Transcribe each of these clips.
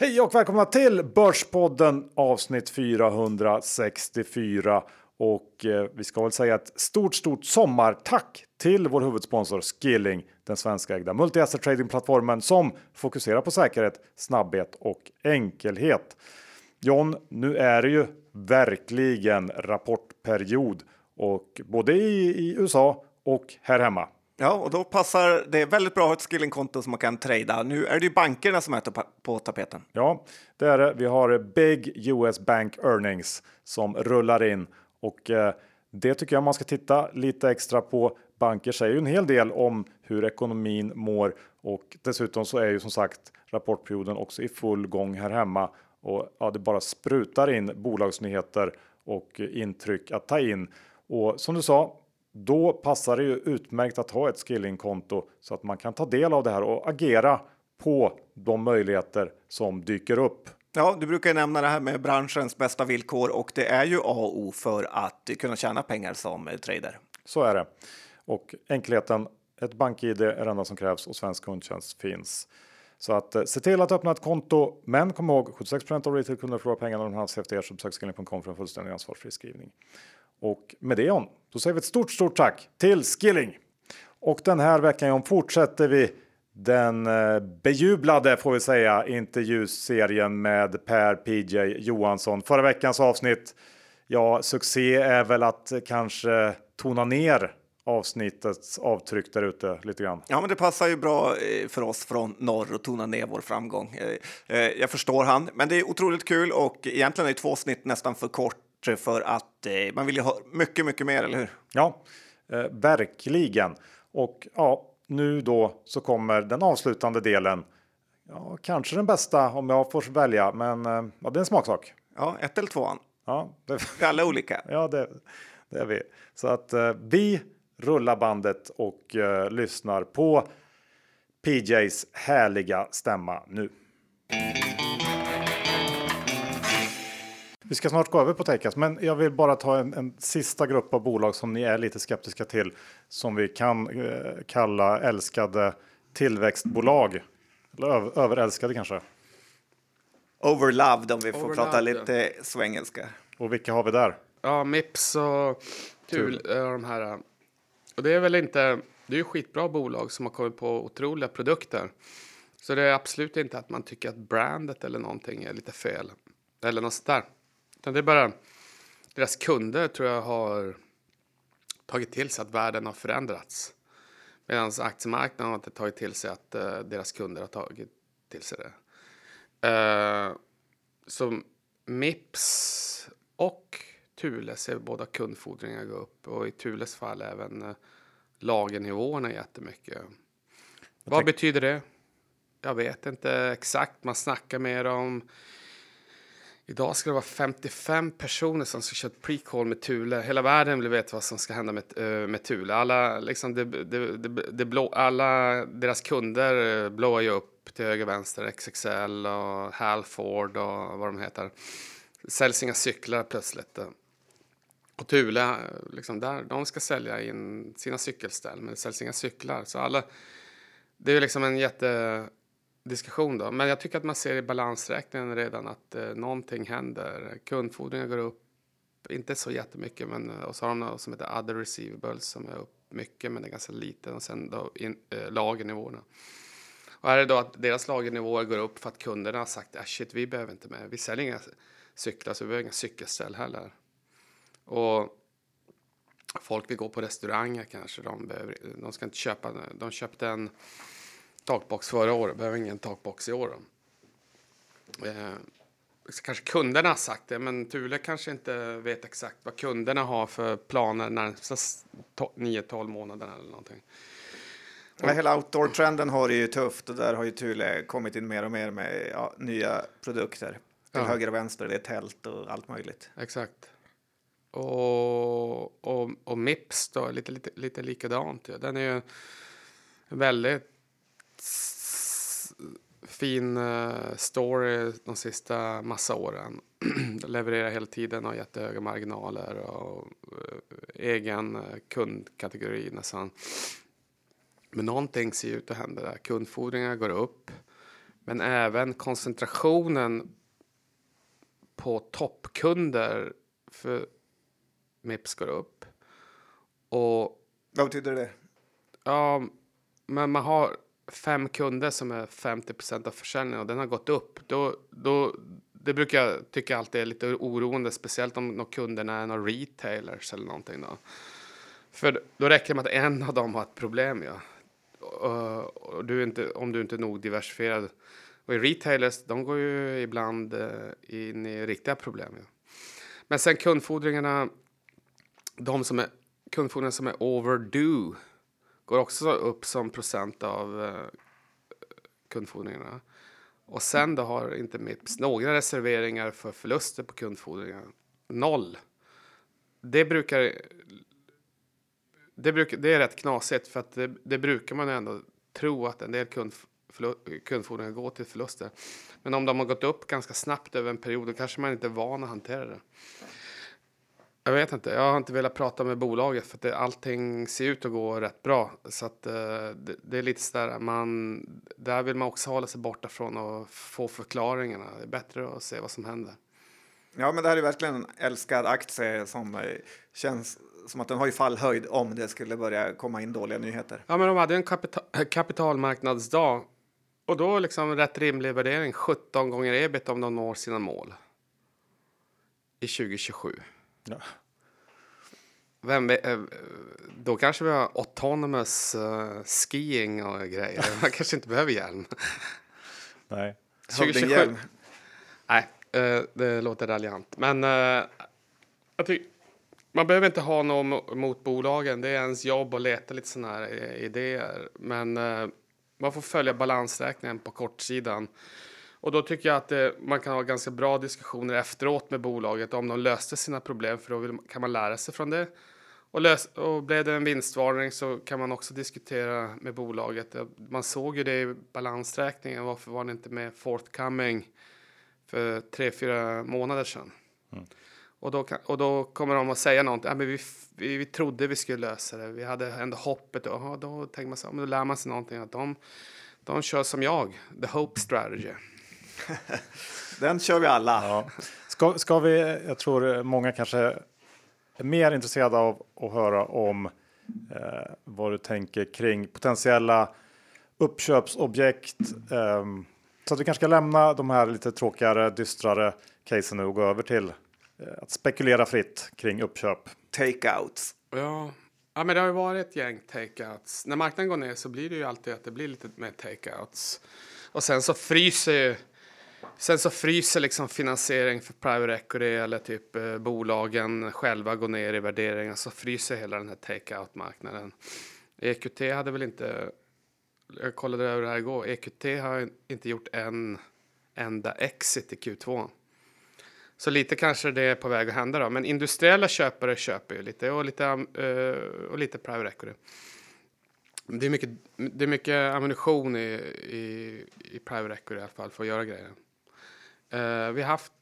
Hej och välkomna till Börspodden avsnitt 464. Och eh, vi ska väl säga ett stort, stort sommartack till vår huvudsponsor Skilling, den svenska ägda multi-asset trading-plattformen som fokuserar på säkerhet, snabbhet och enkelhet. John, nu är det ju verkligen rapportperiod och både i, i USA och här hemma. Ja, och då passar det väldigt bra att ha ett skillingkonto som man kan trada. Nu är det ju bankerna som är på tapeten. Ja, det är det. Vi har eh, Big US Bank Earnings som rullar in och eh, det tycker jag man ska titta lite extra på. Banker säger ju en hel del om hur ekonomin mår och dessutom så är ju som sagt rapportperioden också i full gång här hemma och ja, det bara sprutar in bolagsnyheter och eh, intryck att ta in. Och som du sa, då passar det ju utmärkt att ha ett skillingkonto så att man kan ta del av det här och agera på de möjligheter som dyker upp. Ja, du brukar nämna det här med branschens bästa villkor och det är ju A och O för att kunna tjäna pengar som trader. Så är det. Och enkelheten, ett bank-id är det enda som krävs och svensk kundtjänst finns. Så att eh, se till att öppna ett konto. Men kom ihåg 76 av retailkunder förlorar pengarna när de handlas efter er. Så besök skilling.com för en fullständig ansvarsfri skrivning. Och med det John, då säger vi ett stort, stort tack till Skilling. Och den här veckan John fortsätter vi den eh, bejublade får vi säga intervjuserien med Per PJ Johansson. Förra veckans avsnitt. Ja, succé är väl att kanske tona ner avsnittets avtryck där ute lite grann. Ja, men det passar ju bra eh, för oss från norr att tona ner vår framgång. Eh, jag förstår han, men det är otroligt kul och egentligen är två avsnitt nästan för kort för att man vill ju ha mycket, mycket mer, eller hur? Ja, verkligen. Och ja, nu då så kommer den avslutande delen. Ja, kanske den bästa om jag får välja, men ja, det är en smaksak. Ja, ett eller tvåan. Ja, det... Vi är alla olika. ja, det, det är vi. Så att eh, vi rullar bandet och eh, lyssnar på PJs härliga stämma nu. Vi ska snart gå över på Techas, men jag vill bara ta en, en, sista grupp av bolag som ni är lite skeptiska till. Som vi kan eh, kalla älskade tillväxtbolag. Eller över, överälskade kanske. Overloved om vi får Overloved, prata lite ja. svengelska. Och vilka har vi där? Ja, Mips och Tul, de här. Och det är väl inte, det är ju skitbra bolag som har kommit på otroliga produkter. Så det är absolut inte att man tycker att brandet eller någonting är lite fel. Eller något sånt där. Utan det är bara deras kunder tror jag har tagit till sig att världen har förändrats. Medan aktiemarknaden har inte tagit till sig att uh, deras kunder har tagit till sig det. Uh, så Mips och Thule ser båda kundfordringar gå upp och i Thules fall även uh, lagernivåerna jättemycket. Vad betyder det? Jag vet inte exakt. Man snackar mer om Idag ska det vara 55 personer som ska köra pre-call med Thule. Hela världen vill veta vad som ska hända med, eh, med Thule. Alla, liksom, det, det, det, blå, alla deras kunder eh, blåar ju upp till höger och vänster. XXL och Halford och vad de heter. Säljs inga cyklar plötsligt. Och Thule, eh, liksom där, de ska sälja in sina cykelställ, men det säljs inga cyklar. Så alla, det är liksom en jätte diskussion då. Men jag tycker att man ser i balansräkningen redan att eh, någonting händer. Kundfordringar går upp, inte så jättemycket, men eh, och så har de något som heter other receivables som är upp mycket, men det är ganska lite och sen då in, eh, lagernivåerna. Och här är det då att deras lagernivåer går upp för att kunderna har sagt att ah, shit, vi behöver inte mer. Vi säljer inga cyklar, så vi behöver inga cykelställ heller. Och folk vill gå på restauranger kanske. De, behöver, de ska inte köpa. De köpte en takbox förra året, behöver ingen takbox i år. Eh, kanske kunderna har sagt det, men Thule kanske inte vet exakt vad kunderna har för planer närmsta 9-12 månaderna eller någonting. Ja, hela outdoor-trenden har det ju tufft och där har ju Thule kommit in mer och mer med ja, nya produkter. Till ja. höger och vänster, det är tält och allt möjligt. Exakt. Och, och, och Mips då, lite, lite, lite likadant. Ja. Den är ju väldigt fin uh, story de sista massa åren. Levererar hela tiden och jättehöga marginaler och uh, egen uh, kundkategori nästan. Men någonting ser ut att hända där. Kundfordringar går upp. Men även koncentrationen på toppkunder för Mips går upp. Och Vad betyder det? ja, men man har fem kunder som är 50% av försäljningen och den har gått upp. Då, då, det brukar jag tycka alltid är lite oroande, speciellt om någon kunderna är några retailers eller någonting. Då. För då räcker det med att en av dem har ett problem. Ja. Och, och du inte, om du inte är nog diversifierad. Och i retailers, de går ju ibland eh, in i riktiga problem. Ja. Men sen kundfordringarna, de som är, kundfordringar som är overdue går också upp som procent av eh, kundfordringarna. Och sen då har inte Mips några reserveringar för förluster på kundfordringar. Noll. Det brukar... Det, brukar, det är rätt knasigt för att det, det brukar man ändå tro att en del kund, kundfordringar går till förluster. Men om de har gått upp ganska snabbt över en period då kanske man inte är van att hantera det. Jag vet inte. Jag har inte velat prata med bolaget för att det, allting ser ut att gå rätt bra. Så att uh, det, det, är lite sådär, man, där vill man också hålla sig borta från och få förklaringarna. Det är bättre att se vad som händer. Ja, men det här är verkligen en älskad aktie som eh, känns som att den har ju fallhöjd om det skulle börja komma in dåliga nyheter. Ja, men de hade en kapital, kapitalmarknadsdag och då liksom rätt rimlig värdering, 17 gånger ebit om de når sina mål i 2027. Ja. Vem, eh, då kanske vi har autonomous uh, skiing och grejer. Man kanske inte behöver hjälm. Nej. 2027. Nej, uh, det låter raljant. Men uh, jag tycker, man behöver inte ha något mot bolagen. Det är ens jobb att leta lite sådana här idéer. Men man får följa balansräkningen på kortsidan. Och då tycker jag att det, man kan ha ganska bra diskussioner efteråt med bolaget om de löste sina problem för då vill, kan man lära sig från det. Och, lös, och blev det en vinstvarning så kan man också diskutera med bolaget. Man såg ju det i balansräkningen. Varför var det inte med forthcoming för tre, fyra månader sedan? Mm. Och, då kan, och då kommer de att säga någonting. Ja, men vi, vi, vi trodde vi skulle lösa det. Vi hade ändå hoppet. Och, då tänker man så, men då lär man sig någonting. Att de, de kör som jag, the hope strategy. Den kör vi alla. Ja. Ska, ska vi, jag tror många kanske är mer intresserade av att höra om eh, vad du tänker kring potentiella uppköpsobjekt. Eh, så att vi kanske ska lämna de här lite tråkigare, dystrare casen nu och gå över till eh, att spekulera fritt kring uppköp. Takeouts. Ja. ja, men det har ju varit ett gäng takeouts. När marknaden går ner så blir det ju alltid att det blir lite mer takeouts. Och sen så fryser ju Sen så fryser liksom finansiering för private equity eller typ eh, bolagen själva går ner i värderingar, Så fryser hela den här take-out-marknaden. EQT hade väl inte, jag kollade över det här igår, EQT har inte gjort en enda exit i Q2. Så lite kanske det är på väg att hända då. Men industriella köpare köper ju lite och lite, eh, och lite private equity. Det är mycket, det är mycket ammunition i, i, i private equity i alla fall för att göra grejer. Uh, vi har haft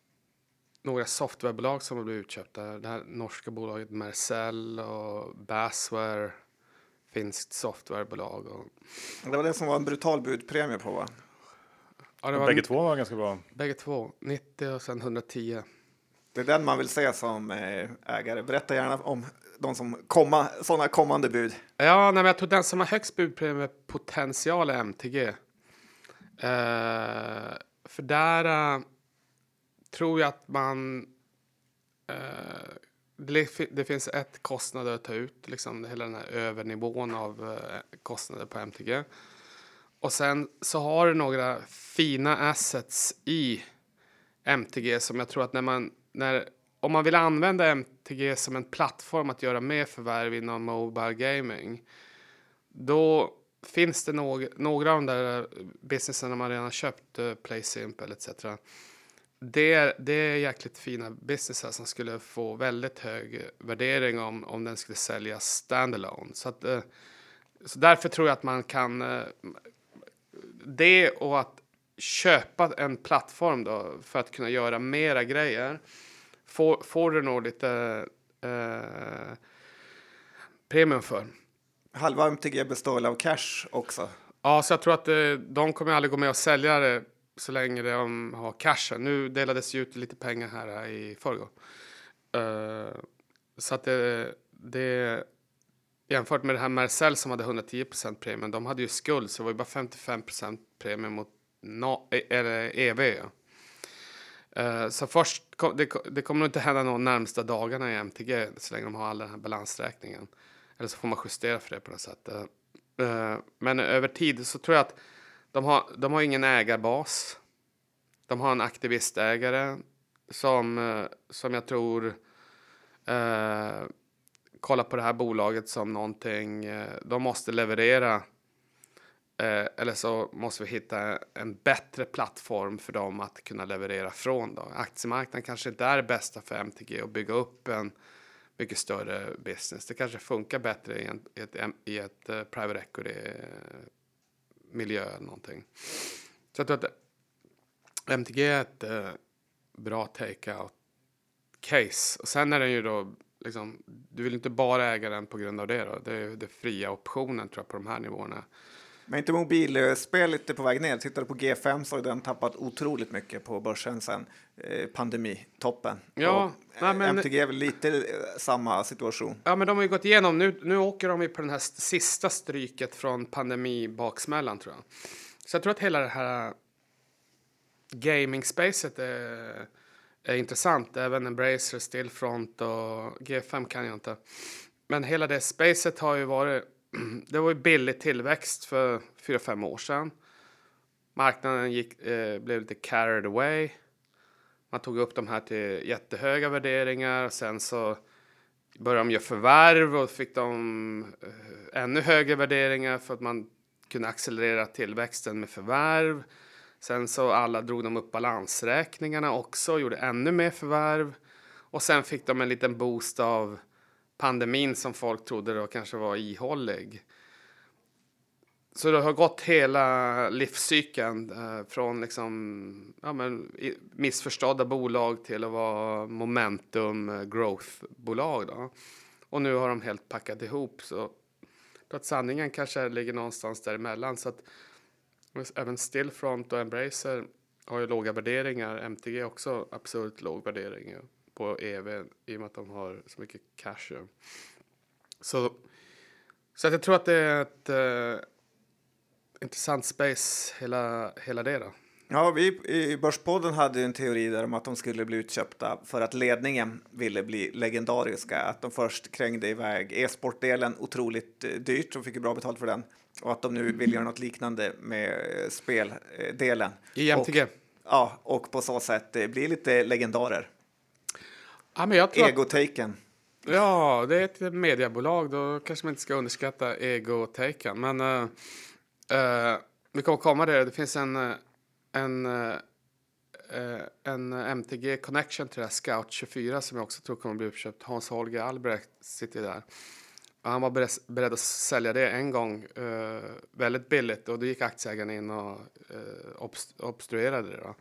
några softwarebolag som har blivit utköpta. Det här norska bolaget Mercell och Basware. Finskt softwarebolag. Och... Det var det som var en brutal budpremie på va? Ja, det var bägge två var ganska bra. Bägge två. 90 och sen 110. Det är den man vill se som eh, ägare. Berätta gärna om de som komma, sådana kommande bud. Ja, nej, men jag tror den som har högst budpremie potential är MTG. Uh, för där uh, tror jag att man... Eh, det, det, finns ett kostnader att ta ut, liksom hela den här övernivån av eh, kostnader på MTG. Och sen så har du några fina assets i MTG som jag tror att när man, när, om man vill använda MTG som en plattform att göra mer förvärv inom Mobile Gaming, då finns det någ, några av de där businessen man redan köpt, eh, uh, PlaySimple etc det är, det är jäkligt fina businessar som skulle få väldigt hög värdering om, om den skulle säljas standalone. Så, att, eh, så därför tror jag att man kan... Eh, det och att köpa en plattform då för att kunna göra mera grejer får, får du nog lite eh, premium för. Halva MTG består av cash också? Ja, så jag tror att de kommer aldrig gå med och sälja det så länge de har cashen. Nu delades ju ut lite pengar här i förrgår. Uh, så att det, det jämfört med det här Marcel som hade 110% premie, de hade ju skuld så det var ju bara 55% premie mot no, eh, eller EV. Ja. Uh, så först, det, det kommer nog inte hända de närmsta dagarna i MTG så länge de har all den här balansräkningen. Eller så får man justera för det på något sätt. Uh, men över tid så tror jag att de har, de har ingen ägarbas. De har en aktivistägare som, eh, som jag tror eh, kollar på det här bolaget som någonting, eh, de måste leverera Eh, eller så måste vi hitta en bättre plattform för dem att kunna leverera från. Då. Aktiemarknaden kanske inte är det bästa för MTG att bygga upp en mycket större business. Det kanske funkar bättre i, en, i ett, i ett uh, private equity miljö eller någonting. Så jag tror att MTG är ett eh, bra take-out case. Och sen är den ju då liksom, du vill inte bara äga den på grund av det då. Det är den fria optionen tror jag på de här nivåerna. Men inte mobilspel lite på väg ner. Tittar du på G5 så har den tappat otroligt mycket på börsen sen eh, pandemitoppen. Ja, nej, men, MTG är väl lite eh, samma situation. Ja, men de har ju gått igenom. Nu, nu åker de ju på den här sista stryket från pandemibaksmällan tror jag. Så jag tror att hela det här gaming-spacet är, är intressant. Även Embracer, Stillfront och G5 kan jag inte. Men hela det spacet har ju varit det var ju billig tillväxt för fyra fem år sedan. Marknaden gick, eh, blev lite carried away. Man tog upp de här till jättehöga värderingar. Sen så började de göra förvärv och fick de eh, ännu högre värderingar för att man kunde accelerera tillväxten med förvärv. Sen så alla drog de upp balansräkningarna också och gjorde ännu mer förvärv. Och sen fick de en liten boost av pandemin som folk trodde då kanske var ihållig. Så det har gått hela livscykeln eh, från liksom, ja, men, missförstådda bolag till att vara momentum-growth-bolag. Eh, då. Och nu har de helt packat ihop. Så att sanningen kanske ligger någonstans däremellan. Så att även Stillfront och Embracer har ju låga värderingar. MTG också absolut låg värdering på EV i och med att de har så mycket cash. Så, så att jag tror att det är ett uh, intressant space hela, hela det. Då. Ja, vi i Börspodden hade en teori där om att de skulle bli utköpta för att ledningen ville bli legendariska. Att de först krängde iväg e-sportdelen otroligt eh, dyrt och fick bra betalt för den. Och att de nu vill göra något liknande med eh, speldelen. I MTG? Och, ja, och på så sätt bli lite legendarer. Ja, men jag tror Egotaken. Ja, det är ett mediebolag. Då kanske man inte ska underskatta egotaken. Men uh, uh, vi kommer komma där. Det finns en, eh, en, uh, en MTG connection till det här Scout 24 som jag också tror kommer bli uppköpt. Hans Holger Albrecht sitter där. Och han var beredd att sälja det en gång uh, väldigt billigt och då gick aktieägarna in och uh, obstruerade det. Då.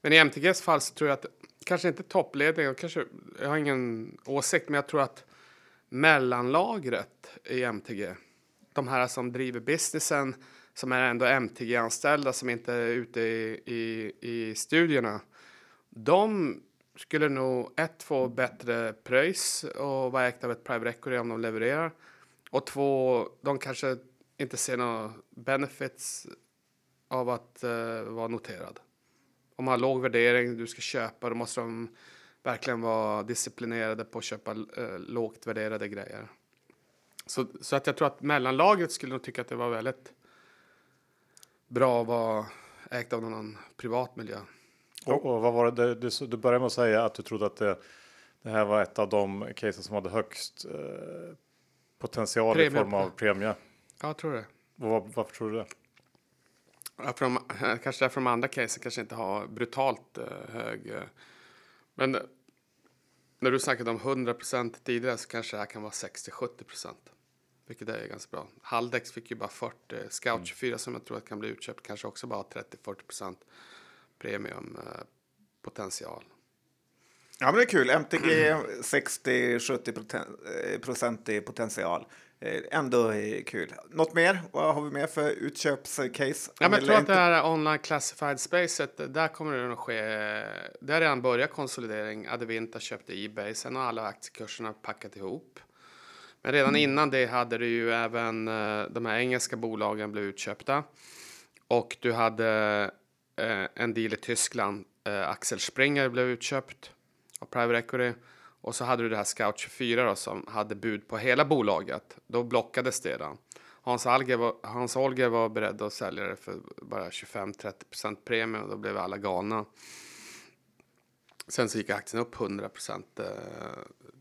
Men i MTGs fall så tror jag att kanske inte toppledningen, kanske, jag har ingen åsikt, men jag tror att mellanlagret i MTG, de här som driver businessen, som är ändå MTG-anställda som inte är ute i, i, i studierna, de skulle nog ett få bättre pröjs och vara ägt av ett private equity om de levererar. Och två, de kanske inte ser några benefits av att uh, vara noterad man har låg värdering, du ska köpa, då måste de verkligen vara disciplinerade på att köpa eh, lågt värderade grejer. Så, så att jag tror att mellanlagret skulle nog tycka att det var väldigt bra att vara ägt av någon privat miljö. Och, och vad var det du, du började med att säga att du trodde att det, det här var ett av de cases som hade högst eh, potential premie. i form av premie? Ja, jag tror det. Och var, varför tror du det? För de, kanske därför de andra casen kanske inte har brutalt uh, hög. Uh, men när du snackade om 100% tidigare så kanske det här kan vara 60-70% Vilket är ganska bra. Haldex fick ju bara 40. Scout 24 mm. som jag tror att kan bli utköpt kanske också bara 30-40 premium potential. Ja, men det är kul. MTG 60-70 procent i potential. Eh, ändå eh, kul. Något mer? Vad har vi mer för utköpscase? Ja, men jag tror att det här online classified spacet, där kommer det nog ske. Där har redan börjat konsolidering. Adevinta köpte Ebay, sen har alla aktiekurserna packat ihop. Men redan innan det hade du ju även eh, de här engelska bolagen blivit utköpta. Och du hade eh, en deal i Tyskland. Eh, Axel Springer blev utköpt av Private Equity. Och så hade du det här Scout 24 då, som hade bud på hela bolaget. Då blockades det. Då. Hans, Alger var, Hans Olger var beredd att sälja det för bara 25-30% premie och då blev alla galna. Sen så gick aktien upp 100 eh,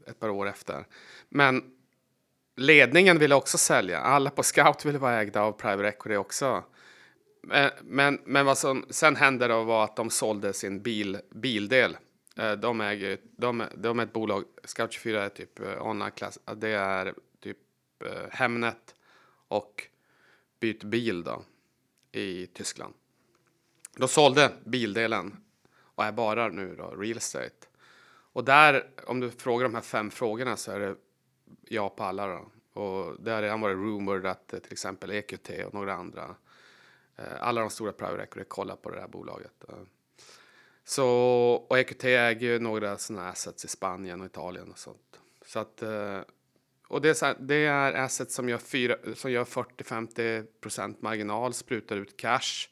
ett par år efter. Men ledningen ville också sälja. Alla på Scout ville vara ägda av Private Equity också. Men, men, men vad som sen hände då var att de sålde sin bil, bildel. Eh, de, äger, de, de är ett bolag, Scout24 är typ eh, online class, det är typ eh, Hemnet och Byt bil då i Tyskland. De sålde bildelen och är bara nu då real estate. Och där, om du frågar de här fem frågorna så är det ja på alla då. Och det har redan varit rumored att till exempel EQT och några andra, alla de stora private equity kollar på det här bolaget. Så, och EQT äger ju några sådana assets i Spanien och Italien och sånt. Så att, eh, och det är, så här, det är assets som gör, fyra- som gör 40-50% marginal, sprutar ut cash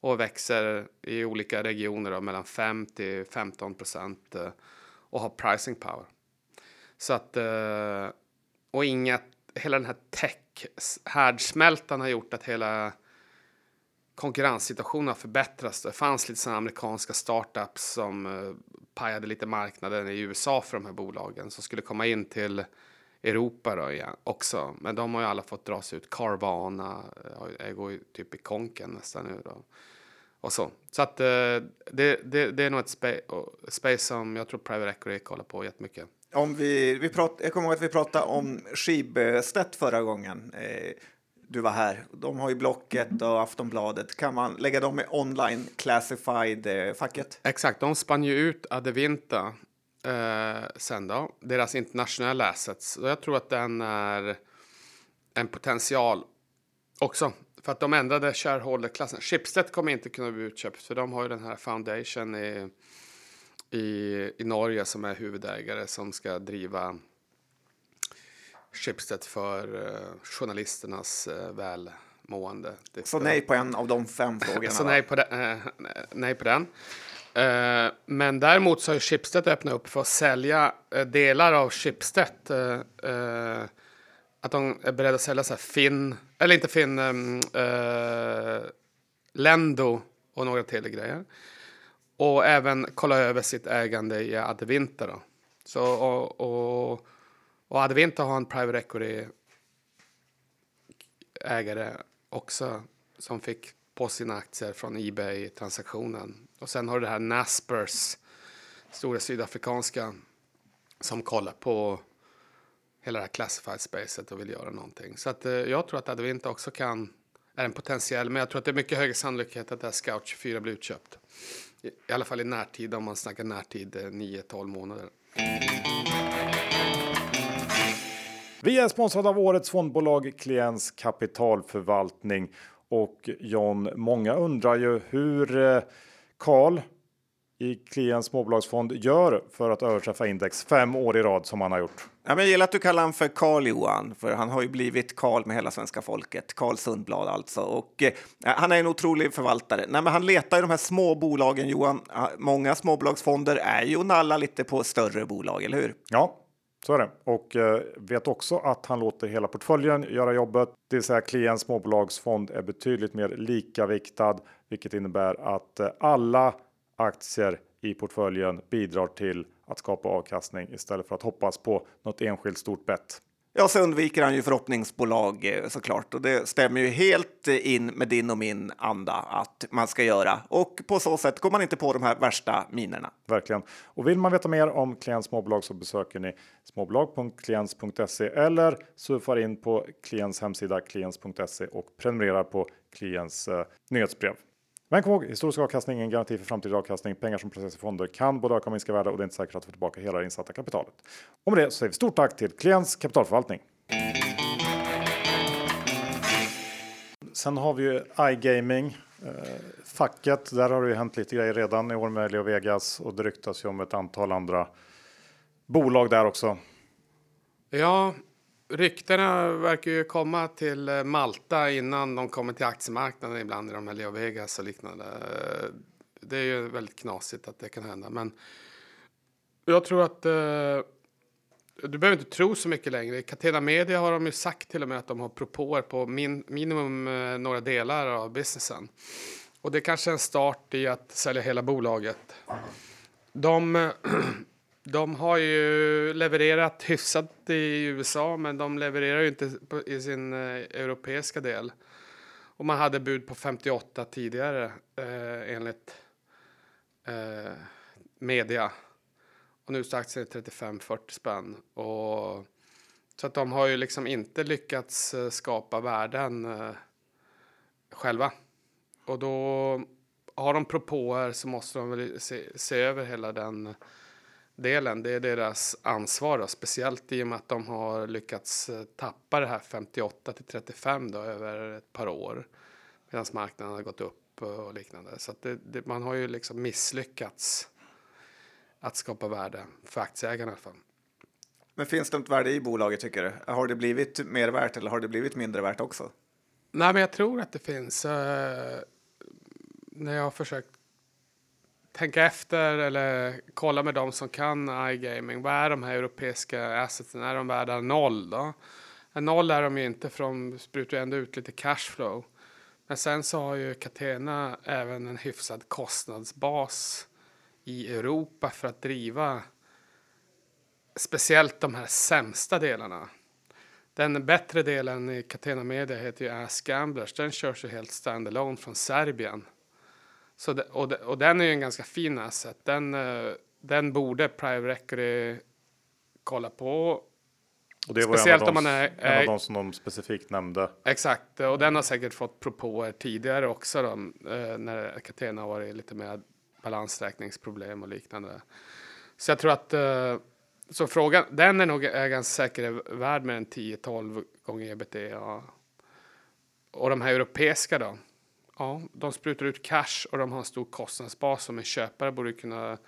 och växer i olika regioner då, mellan 5 till 15 procent eh, och har pricing power. Så att, eh, och inget, hela den här tech-härdsmältan har gjort att hela konkurrenssituationen har förbättrats. Det fanns lite sådana amerikanska startups som eh, pajade lite marknaden i USA för de här bolagen som skulle komma in till Europa då igen också. Men de har ju alla fått dra sig ut. Carvana eh, jag går ju typ i konken nästan nu då. Och så. Så att eh, det, det, det är nog ett spa- space som jag tror Private Equity kollar på jättemycket. Om vi, vi prat, jag kommer ihåg att vi pratade om Schibsted förra gången. Eh, du var här. De har ju Blocket och Aftonbladet. Kan man lägga dem i online classified-facket? Eh, Exakt, de spann ju ut Adevinta eh, sen då, deras internationella assets. Så jag tror att den är en potential också. För att de ändrade shareholder-klassen. Schibsted kommer inte kunna bli utköpt för de har ju den här foundation i, i, i Norge som är huvudägare som ska driva Schibsted för eh, journalisternas eh, välmående. Så nej på en av de fem frågorna. så då. nej på, den, eh, nej på den. Eh, men däremot så har Schibsted öppnat upp för att sälja eh, delar av Schibsted. eh, eh, att de är beredda att sälja så här Finn, eller inte Finn, eh, Lendo och några till grejer. Och även kolla över sitt ägande i Adevinta då. Så, och, och, och Adevinta har en private equity ägare också som fick på sina aktier från Ebay-transaktionen. Och sen har du det här Naspers, stora sydafrikanska, som kollar på hela det här classified spacet och vill göra någonting. Så att, eh, jag tror att Advinta också kan, är en potentiell, men jag tror att det är mycket högre sannolikhet att det här Scout 24 blir utköpt. I, I alla fall i närtid, om man snackar närtid, eh, 9-12 månader. Vi är sponsrade av årets fondbolag Kliens kapitalförvaltning och John, många undrar ju hur eh, Karl i Kliens småbolagsfond gör för att överträffa index fem år i rad som han har gjort. Ja, men jag gillar att du kallar honom för Karl Johan, för han har ju blivit Karl med hela svenska folket. Karl Sundblad alltså. Och, eh, han är en otrolig förvaltare. Nej, men han letar i de här små bolagen, Johan. Många småbolagsfonder är ju och nallar lite på större bolag, eller hur? Ja, så är det. Och eh, vet också att han låter hela portföljen göra jobbet. Det vill säga klient småbolagsfond är betydligt mer likaviktad, vilket innebär att eh, alla aktier i portföljen bidrar till att skapa avkastning istället för att hoppas på något enskilt stort bett. Ja, så undviker han ju förhoppningsbolag eh, såklart. Och det stämmer ju helt eh, in med din och min anda att man ska göra. Och på så sätt går man inte på de här värsta minerna. Verkligen. Och vill man veta mer om Klients småbolag så besöker ni småbolag.klients.se eller surfar in på Klients hemsida klients.se och prenumererar på Klients eh, nyhetsbrev. Men kom ihåg, historisk avkastning är ingen garanti för framtida avkastning. Pengar som placeras i fonder kan både öka och minska värde och det är inte säkert att få tillbaka hela det insatta kapitalet. Och med det så säger vi stort tack till Klients kapitalförvaltning. Sen har vi ju iGaming, eh, facket. Där har det ju hänt lite grejer redan i år med Leo Vegas och det ryktas ju om ett antal andra bolag där också. Ja, ryktena verkar ju komma till eh, Malta innan de kommer till aktiemarknaden ibland i de här Leo Vegas och liknande. Eh, det är ju väldigt knasigt att det kan hända, men jag tror att eh, du behöver inte tro så mycket längre. I Catena Media har de ju sagt till och med att de har propåer på min, minimum eh, några delar av businessen. Och det är kanske är en start i att sälja hela bolaget. De, eh, de har ju levererat hyfsat i USA, men de levererar ju inte i sin eh, europeiska del. Och man hade bud på 58 tidigare eh, enligt eh, media. Och nu står aktien 35-40 spänn. Och, så att de har ju liksom inte lyckats eh, skapa värden eh, själva. Och då har de propåer så måste de väl se, se över hela den delen. Det är deras ansvar, då, speciellt i och med att de har lyckats eh, tappa det här 58 till 35 då, över ett par år. Medan marknaden har gått upp och liknande. Så det, det, man har ju liksom misslyckats att skapa värde för aktieägarna i alla fall. Men finns det ett värde i bolaget tycker du? Har det blivit mer värt eller har det blivit mindre värt också? Nej, men jag tror att det finns. Uh, när jag har försökt tänka efter eller kolla med dem som kan iGaming. Vad är de här europeiska assetsen? Är de värda noll då? Noll är de ju inte för de sprutar ju ändå ut lite cashflow. Men sen så har ju Catena även en hyfsad kostnadsbas i Europa för att driva speciellt de här sämsta delarna. Den bättre delen i Catena Media heter ju Ask Gamblers. Den körs ju helt standalone från Serbien. Så det, och, de, och den är ju en ganska fin asset. Den, uh, den borde Private Equity kolla på. Och det var Speciellt en, av de, om man är, en av de som de specifikt nämnde. Exakt, och den har säkert fått propåer tidigare också då, uh, när Catena har varit lite mer balansräkningsproblem och liknande. Så jag tror att uh, så frågan, den är nog är ganska säkert värd med en 10-12 gånger ebitda. Och de här europeiska då? Ja, de sprutar ut cash och de har en stor kostnadsbas som en köpare borde kunna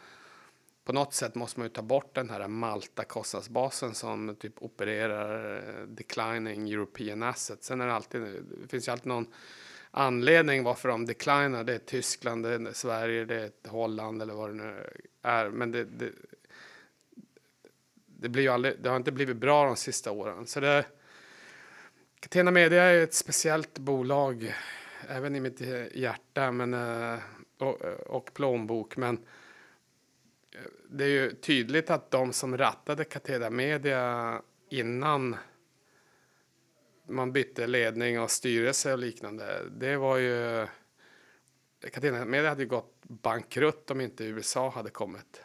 på något sätt måste man ju ta bort den här Malta kostnadsbasen som typ opererar eh, declining European assets. Sen är det alltid, det finns ju alltid någon anledning varför de declinar. Det är Tyskland, det är Sverige, det är Holland eller vad det nu är. Men det, det, det, blir ju aldrig, det har inte blivit bra de sista åren. Så det, Catena Media är ett speciellt bolag, även i mitt eh, hjärta men, eh, och, och plånbok. Men eh, det är ju tydligt att de som rattade Catena Media innan man bytte ledning och styrelse och liknande. Det var ju... Catena Media hade ju gått bankrutt om inte USA hade kommit.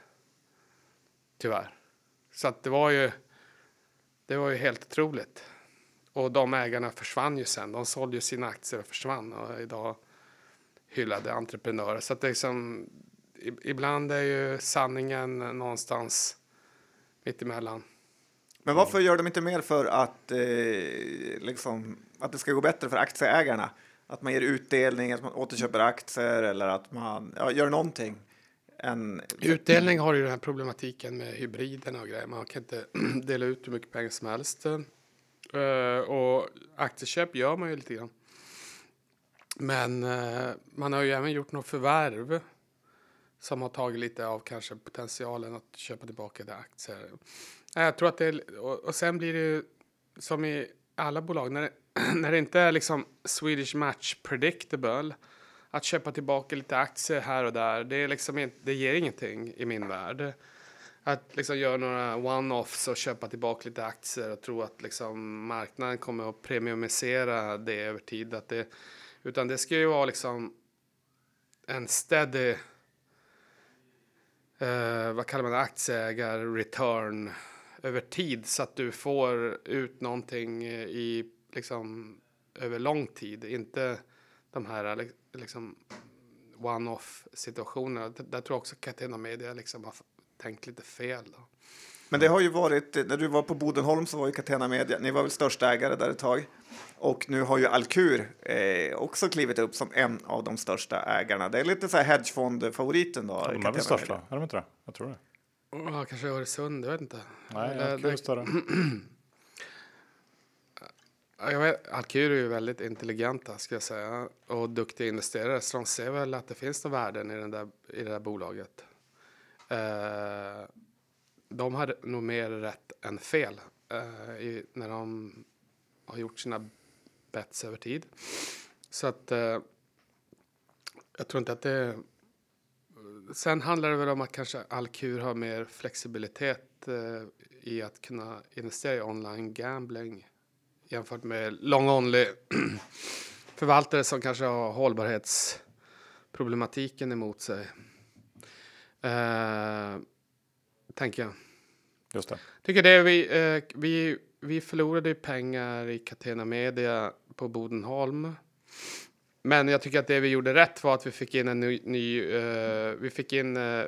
Tyvärr. Så att det var ju... Det var ju helt otroligt. Och de ägarna försvann ju sen. De sålde ju sina aktier och försvann. Och idag hyllade entreprenörer. Så att det liksom... Ibland är ju sanningen någonstans mittemellan. Men varför gör de inte mer för att, eh, liksom, att det ska gå bättre för aktieägarna? Att man ger utdelning, att man återköper aktier eller att man ja, gör någonting? En... Utdelning har ju den här problematiken med hybriderna och grejer. Man kan inte dela ut hur mycket pengar som helst. Uh, och aktieköp gör man ju lite grann. Men uh, man har ju även gjort något förvärv som har tagit lite av kanske potentialen att köpa tillbaka det aktier. Eh, jag tror att det är, och, sen blir det ju som i alla bolag, när det, när det inte är liksom Swedish Match predictable, att köpa tillbaka lite aktier här och där, det, är liksom, det ger ingenting i min värld. Att liksom göra några one-offs och köpa tillbaka lite aktier och tro att liksom marknaden kommer att premiumisera det över tid. Att det, utan det ska ju vara liksom en steady, eh, vad kallar man det, aktieägar-return över tid så att du får ut någonting i liksom över lång tid. Inte de här liksom one-off situationerna. Där tror jag också Catena Media liksom har tänkt lite fel. Då. Men det har ju varit, när du var på Bodenholm så var ju Catena Media, ni var väl största ägare där ett tag. Och nu har ju Alkur eh, också klivit upp som en av de största ägarna. Det är lite så här hedgefondfavoriten då. De är väl största? Media. Är de inte det? Jag tror det. Ja, kanske Öresund, jag vet inte. Nej, Alkur är större. Ja, Jag vet, Alkur är ju väldigt intelligenta ska jag säga och duktiga investerare så de ser väl att det finns några värden i, den där, i det där bolaget. Eh, de har nog mer rätt än fel eh, i, när de har gjort sina bets över tid. Så att eh, jag tror inte att det... Sen handlar det väl om att kanske Alkur har mer flexibilitet eh, i att kunna investera i online gambling jämfört med long only förvaltare som kanske har hållbarhetsproblematiken emot sig. Eh, tänker jag. Just det. Tycker det vi, eh, vi, vi förlorade pengar i Catena Media på Bodenholm. Men jag tycker att det vi gjorde rätt var att vi fick in en ny, ny eh, vi fick in eh,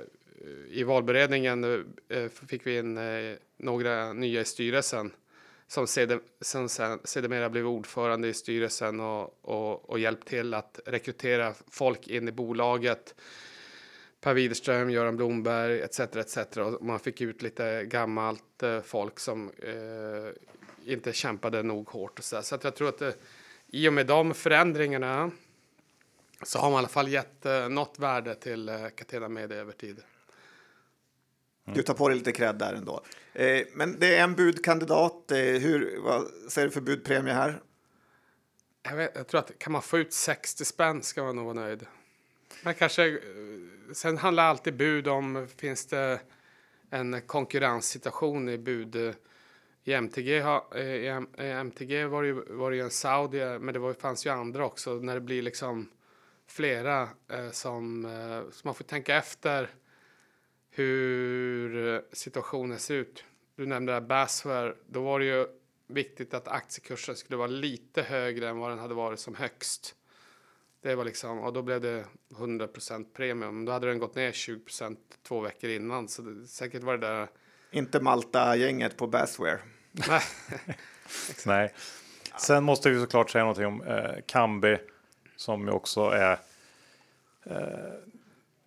i valberedningen eh, fick vi in eh, några nya i styrelsen som seder- som sen- sedermera blev ordförande i styrelsen och, och, och hjälpt till att rekrytera folk in i bolaget. Per Widerström, Göran Blomberg etc. etc. Och man fick ut lite gammalt eh, folk som eh, inte kämpade nog hårt. Och så där. så att jag tror att det, i och med de förändringarna så har man i alla fall gett eh, något värde till eh, Catena Media över tid. Du tar på dig lite cred där ändå. Eh, men det är en budkandidat. Eh, hur, vad säger du för budpremie här? Jag, vet, jag tror att kan man få ut 60 spänn ska man nog vara nöjd. Men kanske, eh, sen handlar alltid bud om, finns det en konkurrenssituation i bud? Eh, I MTG, eh, i MTG var, det ju, var det ju en Saudi, men det var, fanns ju andra också. När det blir liksom flera eh, som, eh, så man får tänka efter hur situationen ser ut. Du nämnde där Basware, då var det ju viktigt att aktiekursen skulle vara lite högre än vad den hade varit som högst. Det var liksom, och då blev det 100% premium. Då hade den gått ner 20% två veckor innan. Så det, säkert var det där... Inte Malta-gänget på Basware. Nej, Nej. Sen måste vi såklart säga någonting om eh, Kambi som ju också är eh,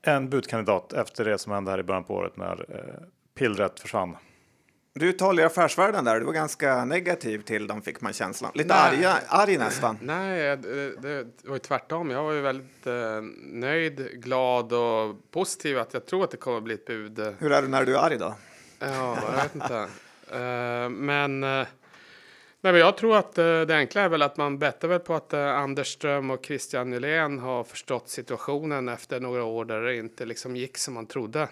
en budkandidat efter det som hände här i början på året när eh, pillret försvann. Du talade i affärsvärlden där. Du var ganska negativ till dem, fick man känslan. Lite Nej. arga, arg nästan. Nej det, det var ju tvärtom. Jag var ju väldigt eh, nöjd, glad och positiv att jag tror att det kommer att bli ett bud. eh, Hur är du när du är arg då? Ja, jag vet inte. Eh, men, eh, nej, men jag tror att eh, det enkla är väl att man bettar väl på att uh, Anders Ström och Christian Nylén har förstått situationen efter några år där det inte liksom gick som man trodde.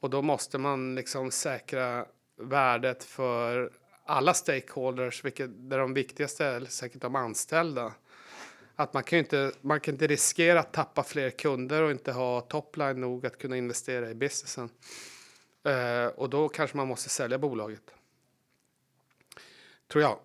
Och då måste man liksom säkra värdet för alla stakeholders, vilket där de viktigaste är säkert de anställda. Att man kan ju inte, man kan inte riskera att tappa fler kunder och inte ha topline nog att kunna investera i businessen. Eh, och då kanske man måste sälja bolaget. Tror jag.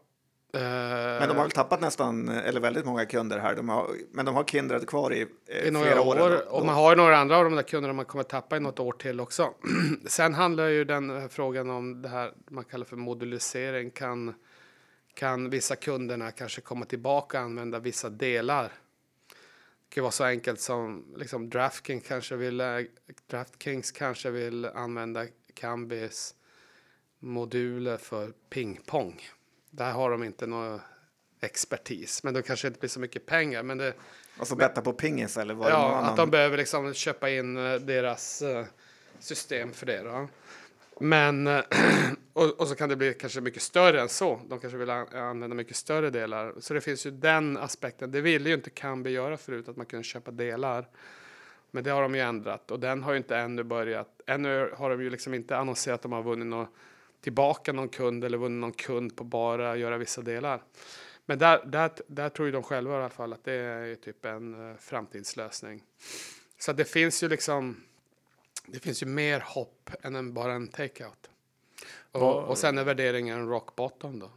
Eh, Men de har väl tappat nästan, eller väldigt många kunder här. De har, men de har Kindred kvar i, eh, i några flera år. år. och man har ju några andra av de där kunderna man kommer tappa i något år till också. Sen handlar ju den här frågan om det här man kallar för modulisering. Kan, kan vissa kunderna kanske komma tillbaka och använda vissa delar? Det kan vara så enkelt som liksom Draftkings kanske vill, eh, Draftkings kanske vill använda Cambis moduler för pingpong. Där har de inte någon expertis, men det kanske inte blir så mycket pengar. Men det, Och så betta på pingis eller vad Ja, att de behöver liksom köpa in eh, deras eh, system för det. Då. Men, eh, och, och så kan det bli kanske mycket större än så. De kanske vill an- använda mycket större delar. Så det finns ju den aspekten. Det ville ju inte Kambi göra förut, att man kunde köpa delar. Men det har de ju ändrat och den har ju inte ännu börjat. Ännu har de ju liksom inte annonserat att de har vunnit någon, tillbaka någon kund eller vunnit någon kund på bara göra vissa delar. Men där, där, där tror ju de själva i alla fall att det är ju typ en uh, framtidslösning. Så det finns ju liksom, det finns ju mer hopp än en, bara en takeout. Och, och sen är värderingen rock bottom då.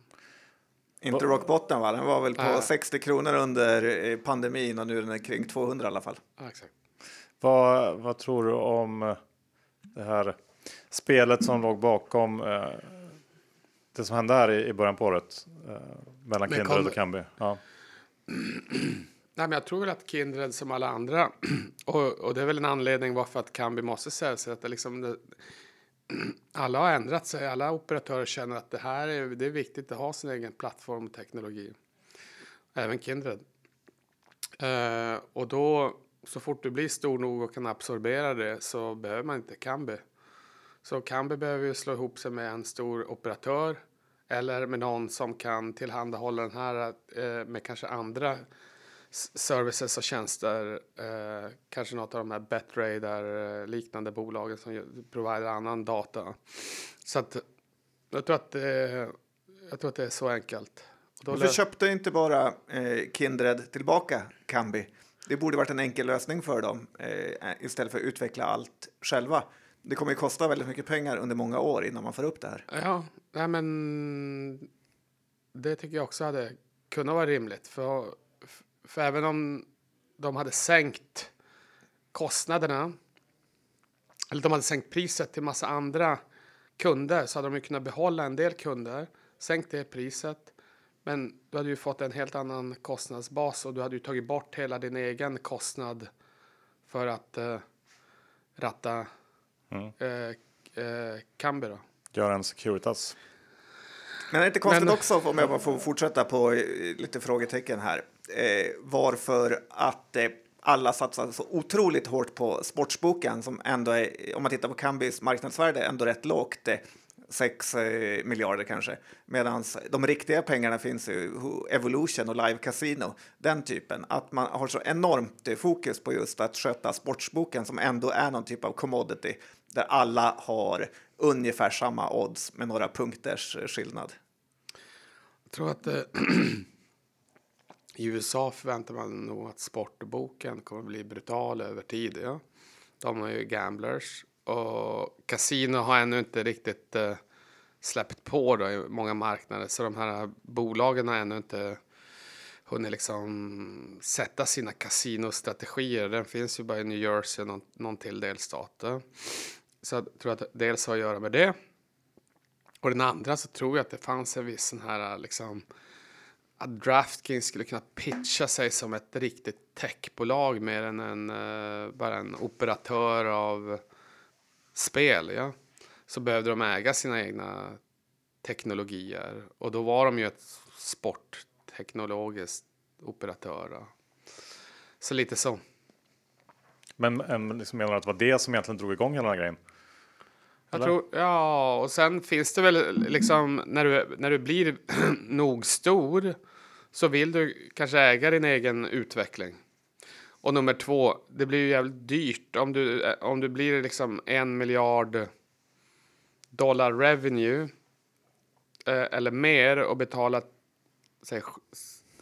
Inte rock bottom va? Den var väl på Ja. 60 kronor under eh, pandemin och nu är den kring 200 i alla fall. Ja, exakt. Vad, vad tror du om eh, det här spelet som låg bakom eh, det som hände här i, i början på året eh, mellan Kindred kom- och Kambi. Ja. Nej, men jag tror väl att Kindred som alla andra, och, och det är väl en anledning varför att Kambi måste sälja sig, att det liksom det, alla har ändrat sig, alla operatörer känner att det här är, det är viktigt att ha sin egen plattform och teknologi. Även Kindred. Eh, och då, så fort du blir stor nog och kan absorbera det så behöver man inte Kambi. Så Kambi behöver ju slå ihop sig med en stor operatör eller med någon som kan tillhandahålla den här eh, med kanske andra services och tjänster. Eh, kanske något av de här Betradar eh, liknande bolagen som provider annan data. Så att jag tror att, jag tror att det är så enkelt. Varför köpte inte bara Kindred tillbaka Kambi? Det borde varit en enkel lösning för dem eh, istället för att utveckla allt själva. Det kommer ju kosta väldigt mycket pengar under många år innan man får upp det här. Ja, nej men det tycker jag också hade kunnat vara rimligt. För, för även om de hade sänkt kostnaderna eller de hade sänkt priset till massa andra kunder så hade de ju kunnat behålla en del kunder, sänkt det priset. Men du hade ju fått en helt annan kostnadsbas och du hade ju tagit bort hela din egen kostnad för att eh, ratta Mm. eh, eh, Kambi då. Gör en Securitas. Men är det inte konstigt Men- också, om jag får fortsätta på eh, lite frågetecken här, eh, varför att eh, alla satsar så otroligt hårt på sportsboken som ändå är, om man tittar på Kambis marknadsvärde, ändå rätt lågt. 6 eh, miljarder kanske. Medan de riktiga pengarna finns i Evolution och Live Casino, den typen. Att man har så enormt eh, fokus på just att sköta sportsboken som ändå är någon typ av commodity där alla har ungefär samma odds med några punkters eh, skillnad. Jag tror att eh, i USA förväntar man nog att sportboken kommer att bli brutal över tid. Ja. De har ju gamblers och kasino har ännu inte riktigt eh, släppt på då i många marknader. Så de här bolagen har ännu inte hunnit liksom sätta sina kasinostrategier. Den finns ju bara i New Jersey och någon, någon till delstat. Så jag tror att det dels har att göra med det. Och den andra så tror jag att det fanns en viss sån här liksom att Draftkings skulle kunna pitcha sig som ett riktigt techbolag mer än en, eh, bara en operatör av spel. Ja? Så behövde de äga sina egna teknologier och då var de ju ett sportteknologiskt operatör. Så lite så. Men en, liksom menar du att det var det som egentligen drog igång hela den här grejen? Jag tror, ja, och sen finns det väl liksom när du, när du blir nog stor så vill du kanske äga din egen utveckling. Och nummer två, det blir ju jävligt dyrt om du, eh, om du blir liksom en miljard dollar revenue eh, eller mer och betalar säg,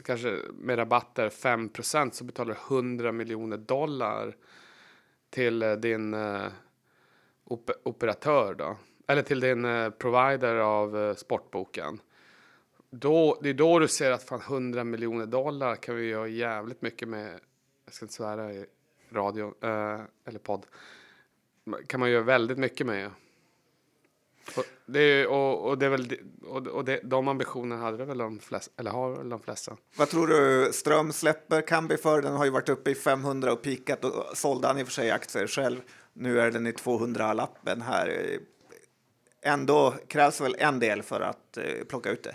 kanske med rabatter 5% så betalar du 100 miljoner dollar till eh, din eh, op operatör då, eller till din eh, provider av eh, sportboken. Då, det är då du ser att fan 100 miljoner dollar kan vi göra jävligt mycket med, jag ska inte svära i radio eh, eller podd, kan man göra väldigt mycket med. Och det är, och, och det är väl, och, och det, de ambitionerna hade det väl de flesta, eller har väl de flesta. Vad tror du Ström släpper Kambi för? Den har ju varit uppe i 500 och pikat och sålde han i och för sig aktier själv. Nu är den i 200-lappen här. Ändå krävs väl en del för att eh, plocka ut det?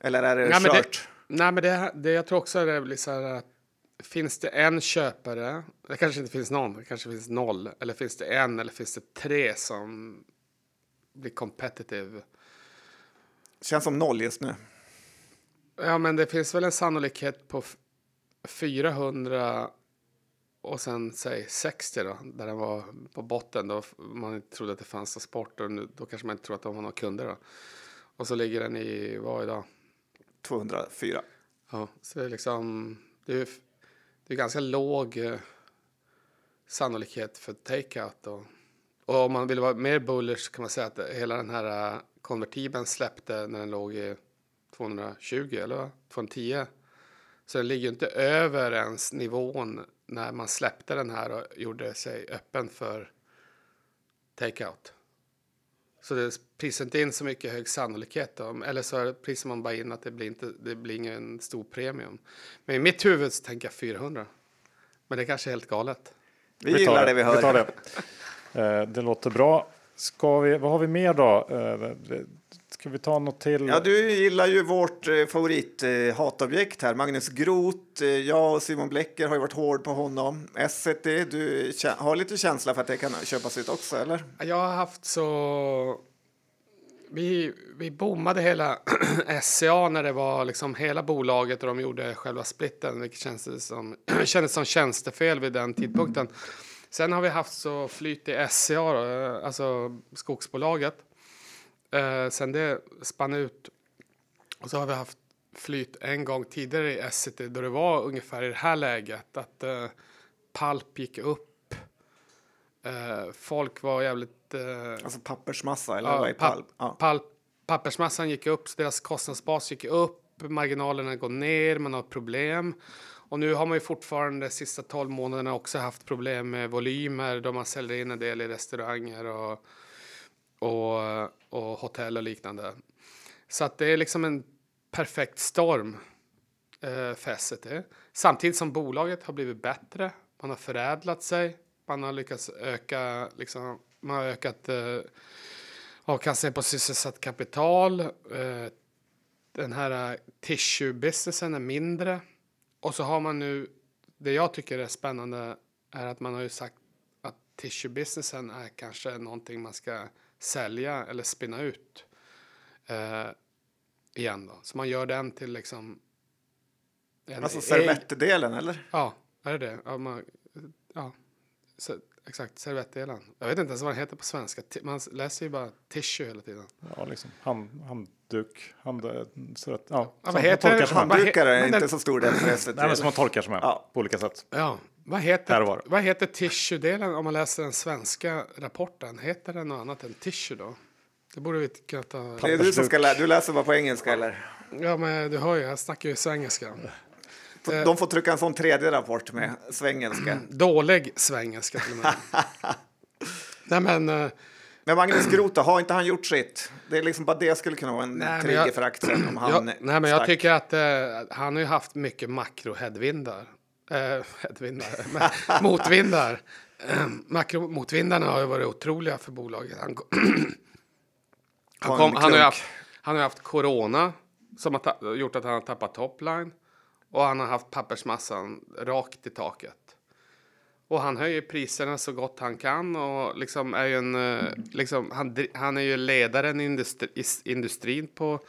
Eller är det Nej, men det- kört? Nej, men det, det, jag tror också det blir så här att finns det en köpare, det kanske inte finns någon, det kanske finns noll, eller finns det en eller finns det tre som blir competitive? Känns som noll just nu. Ja, men det finns väl en sannolikhet på f- 400 och sen säg 60 då, där den var på botten då man inte trodde att det fanns någon sport och nu, då kanske man inte tror att de har några kunder då. Och så ligger den i, vad idag? 204. Ja, så det är liksom, det är, det är ganska låg eh, sannolikhet för take-out. Och om man vill vara mer bullish kan man säga att hela den här eh, konvertibeln släppte när den låg i 220 eller 210. Så den ligger inte över ens nivån när man släppte den här och gjorde sig öppen för take-out. Så det prisar inte in så mycket hög sannolikhet. Då. Eller så prisar man bara in att det blir, inte, det blir ingen stor premium. Men i mitt huvud så tänker jag 400. Men det kanske är helt galet. Vi, tar gillar det vi hör. Vi tar det. Eh, det låter bra. Ska vi, vad har vi mer då? Ska vi ta något till? Ja, du gillar ju vårt eh, favorit eh, hatobjekt här, Magnus Groth. Eh, jag och Simon Blecker har ju varit hård på honom. SCT, du har lite känsla för att det kan köpas ut också, eller? Jag har haft så... Vi, vi bommade hela SCA när det var liksom hela bolaget och de gjorde själva splitten, vilket kändes som, kändes som tjänstefel vid den tidpunkten. Sen har vi haft så flyt i SCA, då, eh, alltså skogsbolaget. Eh, sen det spann ut och så har vi haft flyt en gång tidigare i SCT då det var ungefär i det här läget att eh, palp gick upp. Eh, folk var jävligt... Eh, Alltså pappersmassa, eller Ja, vad är pa- palp? Ja. pal- pappersmassan gick upp, så deras kostnadsbas gick upp, marginalerna går ner, man har problem. Och nu har man ju fortfarande de sista 12 månaderna också haft problem med volymer då man säljer in en del i restauranger och, och, och hotell och liknande. Så att det är liksom en perfekt storm eh, för SCT. Samtidigt som bolaget har blivit bättre, man har förädlat sig, man har lyckats öka, liksom, man har ökat eh, avkastningen på sysselsatt kapital. Eh, den här eh, tissue-businessen är mindre. Och så har man nu, det jag tycker är spännande är att man har ju sagt att tissue-businessen är kanske någonting man ska sälja eller spinna ut eh, igen då. Så man gör den till liksom en Alltså eg- servettdelen, eller? Ja, är det det? Ja, man, ja. Så, exakt, servettdelen. Jag vet inte ens vad den heter på svenska. Man läser ju bara tissue hela tiden. Ja, liksom hand, handduk. Hand, så att, ja, vad heter man tolkar det? Handdukar är inte så stor del för. Nej, men som man tolkar som en Ja. på olika sätt. Ja, vad heter, vad heter tissue-delen om man läser den svenska rapporten? Heter den något annat än tissue då? Det borde vi kunna ta... Det är du som ska lära Du läser bara på engelska, eller? Ja, men du hör ju, jag snackar ju svengelska. Eh. De får trycka en sån tredje rapport med svengelska. Dålig svengelska till och med. Nej, men... eh, Men Magnus Groth, har inte han gjort sitt? Det är liksom bara det skulle kunna vara en Nej, trigger jag- för aktien om han Ja, nej, men jag tycker att eh, han har ju haft mycket makroheadvindar. Eh, headvindar, motvindar. Makromotvindarna har ju varit otroliga för bolaget. Han, han, kom, han, har haft, han har haft corona som har gjort att han har tappat topline. Och han har haft pappersmassan rakt i taket. Och han höjer priserna så gott han kan och liksom är ju en, eh, liksom, han, han är ju ledaren i industri, industrin på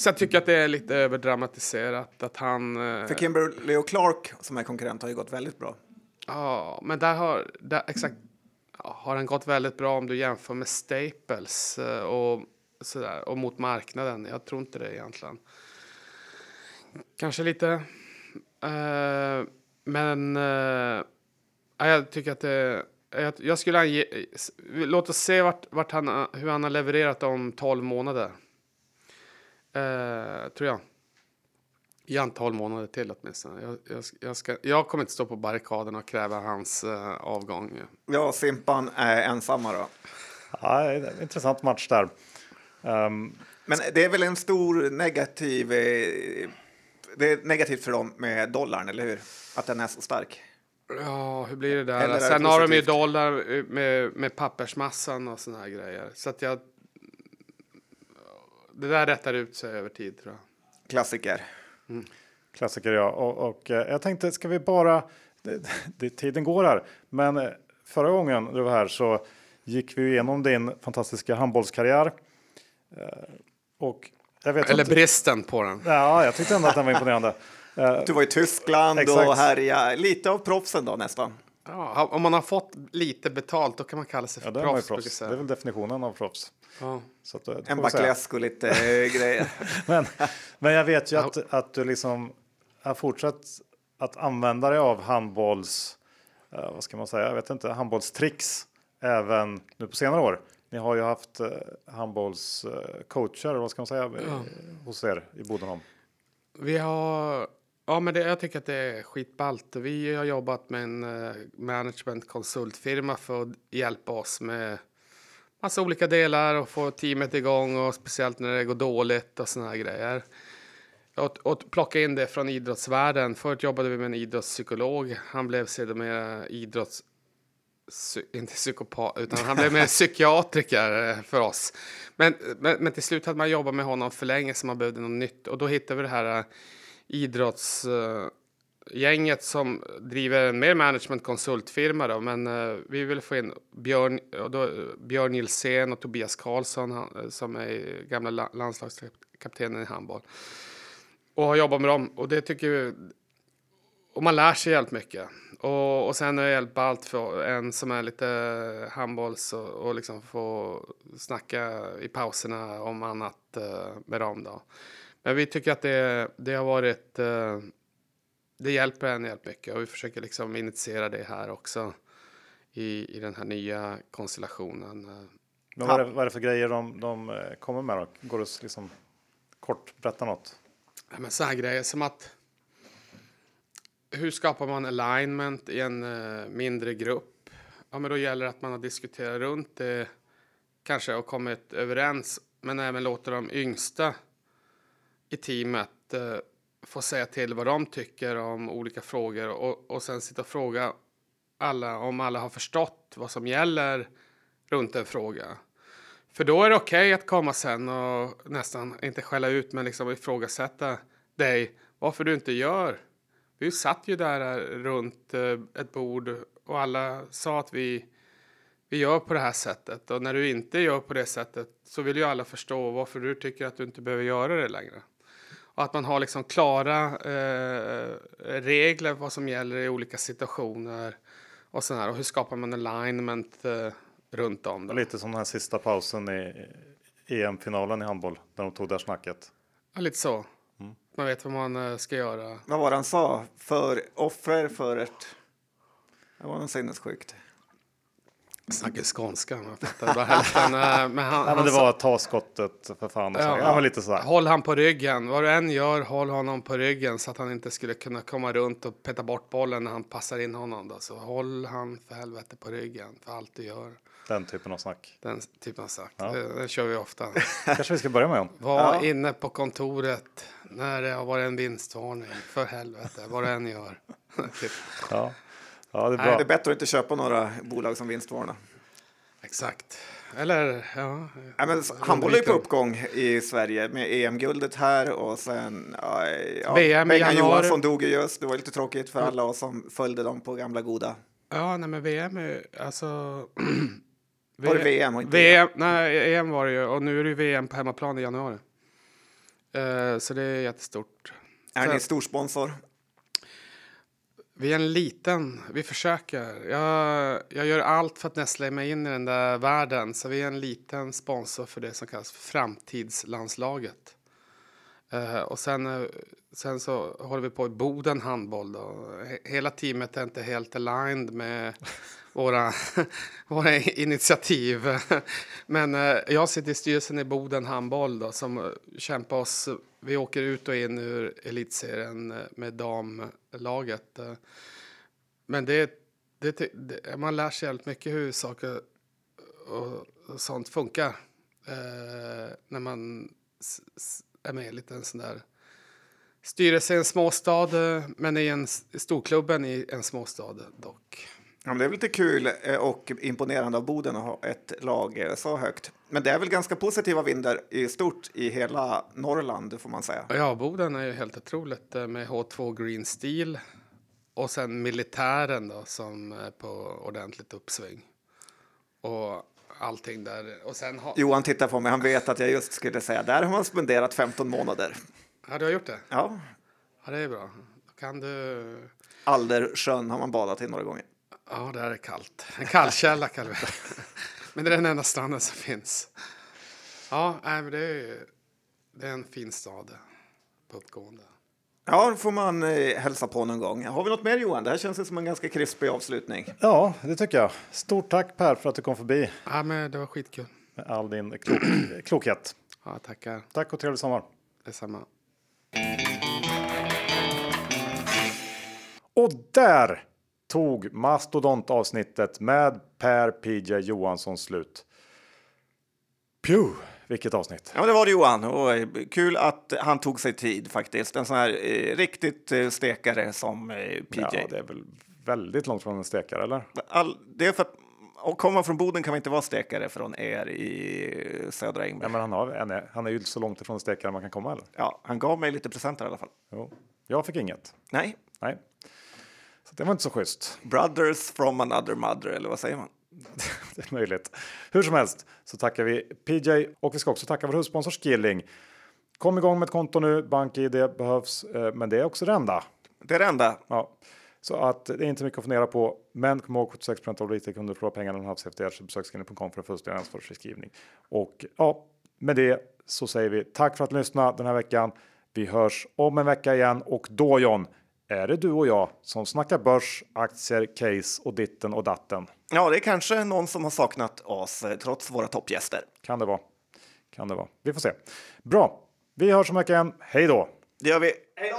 så jag tycker att det är lite överdramatiserat att han... eh, För Kimberly och Clark som är konkurrent har ju gått väldigt bra. Ja, men där har, där, exakt, har den gått väldigt bra om du jämför med Staples eh, och, sådär, och mot marknaden. Jag tror inte det egentligen. Kanske lite. Eh, men ja, jag tycker att det... Jag, jag skulle ange, låt oss se vart, vart han, hur han har levererat om 12 månader. Eh, tror jag. I antal månader till åtminstone. Jag, jag, jag, ska, jag kommer inte stå på barrikaden och kräva hans eh, avgång. Ja, Simpan är ensamma då. Ja, intressant match där. Ehm, Men det är väl en stor negativ... eh, Det är negativt för dem med dollarn, eller hur? Att den är så stark. Ja, hur blir det där? Eller Sen har de ju dollar eh, med, med pappersmassan och såna här grejer. Så att jag... Det där rättar ut sig över tid tror jag. Klassiker. Klassiker ja. Och, och eh, jag tänkte, ska vi bara... Det, det, tiden går här. Men eh, förra gången du var här så gick vi igenom din fantastiska handbollskarriär. Eh, Och jag vet Eller inte... bristen på den. Ja, jag tyckte ändå att den var imponerande. Du var i Tyskland Exakt. och härja. Lite av proffsen då nästan. Ja, om man har fått lite betalt då kan man kalla sig Ja, för ju proffs. proffs. Det är väl definitionen av proffs. Ja. Så att, eh, En backläsk och lite eh, grejer. Men, men jag vet ju att, att du liksom har fortsatt att använda dig av handbolls, eh, vad ska man säga, jag vet inte, handbollstricks även nu på senare år. Ni har ju haft handbollscoacher, vad ska man säga, hos er i Bodenholm. Vi har... Ja, men det, jag tycker att det är skitballt. Vi har jobbat med en uh, managementkonsultfirma för att hjälpa oss med massa olika delar och få teamet igång och speciellt när det går dåligt och såna här grejer. Och, och plocka in det från idrottsvärlden. Förut jobbade vi med en idrottspsykolog. Han blev sedermera idrotts... Inte psykopat, utan han blev mer psykiatriker eh, för oss. Men, men, men, till slut hade man jobbat med honom för länge så man behövde något nytt. Och då hittade vi det här uh, idrottsgänget som driver en mer managementkonsultfirma. Då, men eh, vi vill få in Björn, då, Björn Nilsén och Tobias Karlsson han, eh, som är gamla landslagskaptenen i handboll och har jobbat med dem. Och det tycker vi, och man lär sig jävligt mycket. Och, och sen är det jävligt allt för en som är lite handbolls och, och liksom få snacka i pauserna om annat uh, med dem då. Men vi tycker att det, det har varit, uh, det hjälper en jävligt mycket och vi försöker liksom initiera det här också i, i den här nya konstellationen. Men vad är, det, vad är det för grejer de, de eh, kommer med då? Går det liksom kort berätta något? Ja, men så här grejer som att hur skapar man alignment i en uh, mindre grupp? Ja, men då gäller det att man har diskuterat runt det kanske och kommit överens, men även låter de yngsta i teamet eh, får säga till vad de tycker om olika frågor och, och sen sitta och fråga alla om alla har förstått vad som gäller runt en fråga. För då är det okej okay att komma sen och nästan, inte skälla ut, men liksom ifrågasätta dig varför du inte gör. Vi satt ju där eh, runt eh, ett bord och alla sa att vi, vi gör på det här sättet. Och när du inte gör på det sättet så vill ju alla förstå varför du tycker att du inte behöver göra det längre. Och att man har liksom klara eh, regler vad som gäller i olika situationer. Och, sån här. och hur skapar man alignment eh, runt om. Då. Lite som den här sista pausen i EM-finalen i handboll, där de tog det snacket. Ja, lite så. Mm. Man vet vad man eh, ska göra. Vad var det han sa? För offer för ett... Det var något sinnessjukt. Snackar skånska, fattar bara hälften. Eh, men han, ja, men det var ta skottet för fan. Och så. Ja, ja, lite så Håll han på ryggen. Vad du än gör, håll honom på ryggen så att han inte skulle kunna komma runt och peta bort bollen när han passar in honom. Då. Så håll han för helvete på ryggen för allt du gör. Den typen av snack. Den typen av snack. Ja. Det, det kör vi ofta. Kanske vi ska börja med John. Var ja. inne på kontoret när det har varit en vinstvarning. För helvete, vad du än gör. typ. ja. Ja, det är bra. Nej, det är bättre att inte köpa några bolag som vinstvarnar. Exakt. Eller, ja. ja men handboll är på uppgång i Sverige med EM-guldet här och sen ja, VM Bengan Johansson dog ju just. Det var lite tråkigt för alla oss som följde dem på gamla goda. Ja, nej men VM är alltså Var det VM? Och inte VM? Nej, EM var det ju och nu är det ju VM på hemmaplan i januari. Uh, så det är jättestort. Är så, ni stor sponsor? Vi är en liten, vi försöker. Jag, jag gör allt för att nästla mig in i den där världen. Så vi är en liten sponsor för det som kallas för framtidslandslaget. Uh, och sen, uh, sen så håller vi på i Boden handboll. Då. Hela teamet är inte helt aligned med våra, våra initiativ. Men eh, jag sitter i styrelsen i Boden Handboll då, som eh, kämpar oss. Vi åker ut och in ur elitserien eh, med damlaget. Men det, det, det, man lär sig väldigt mycket hur saker och, sånt funkar eh, när man är med i en sån där styrelse i en småstad, men i en storklubben i en småstad dock. Ja, det är lite kul eh, och imponerande av Boden att ha ett lag eh, så högt. Men det är väl ganska positiva vindar i stort i hela Norrland får man säga. Ja, Boden är ju helt otroligt eh, med H2 Green Steel och sen militären då som är på ordentligt uppsving. Och allting där. Och sen ha... Johan tittar på mig, han vet att jag just skulle säga där har man spenderat 15 månader. Ja, du har gjort det? Ja. Ja, det är bra. Då kan du... Allersjön har man badat i några gånger. Ja, det är kallt. En kallkälla kallar vi det. Men det är den enda stranden som finns. Ja, men det är, det är en fin stad på uppgående. Ja, det får man eh, hälsa på någon gång. Har vi något mer Johan? Det här känns som en ganska krispig avslutning. Ja, det tycker jag. Stort tack Per för att du kom förbi. Ja, men det var skitkul. Med all din klok klokhet. Ja, tackar. Tack och trevlig sommar. Detsamma. Och där tog mastodontavsnittet med Per PJ Johansson slut. Pju, vilket avsnitt. Ja, men det var det Johan. Och eh, kul att han tog sig tid faktiskt. En sån här eh, riktigt eh, stekare som eh, PJ. Ja, det är väl väldigt långt från en stekare, eller? All, det är för att och kommer man från Boden kan man inte vara stekare från er i södra Ja, Engberg. men han, har, han, är, han är ju så långt ifrån stekare man kan komma, eller? Ja, han gav mig lite presenter i alla fall. Jo. Jag fick inget. Nej, Nej. Så det var inte så schysst. brothers from another mother, eller vad säger man? det är möjligt. Hur som helst så tackar vi PJ och vi ska också tacka vår huvudsponsor Skilling. Kom igång med ett konto nu. BankID behövs, eh, men det är också det enda. Det är det enda. Ja. Så att det är inte mycket att fundera på. Men kom ihåg 76 av retailkunder förlorar pengar när de haft CFD. Så besök skilling.com för en fullständig ansvarsfriskrivning. Och ja, med det så säger vi tack för att lyssna den här veckan. Vi hörs om en vecka igen och då John är det du och jag som snackar börs, aktier, case och ditten och datten. Ja, det är kanske någon som har saknat oss eh, trots våra toppgäster. Kan det vara. Kan det vara. Vi får se. Bra. Vi hörs om en vecka igen. Hej då! Det gör vi. Hej då!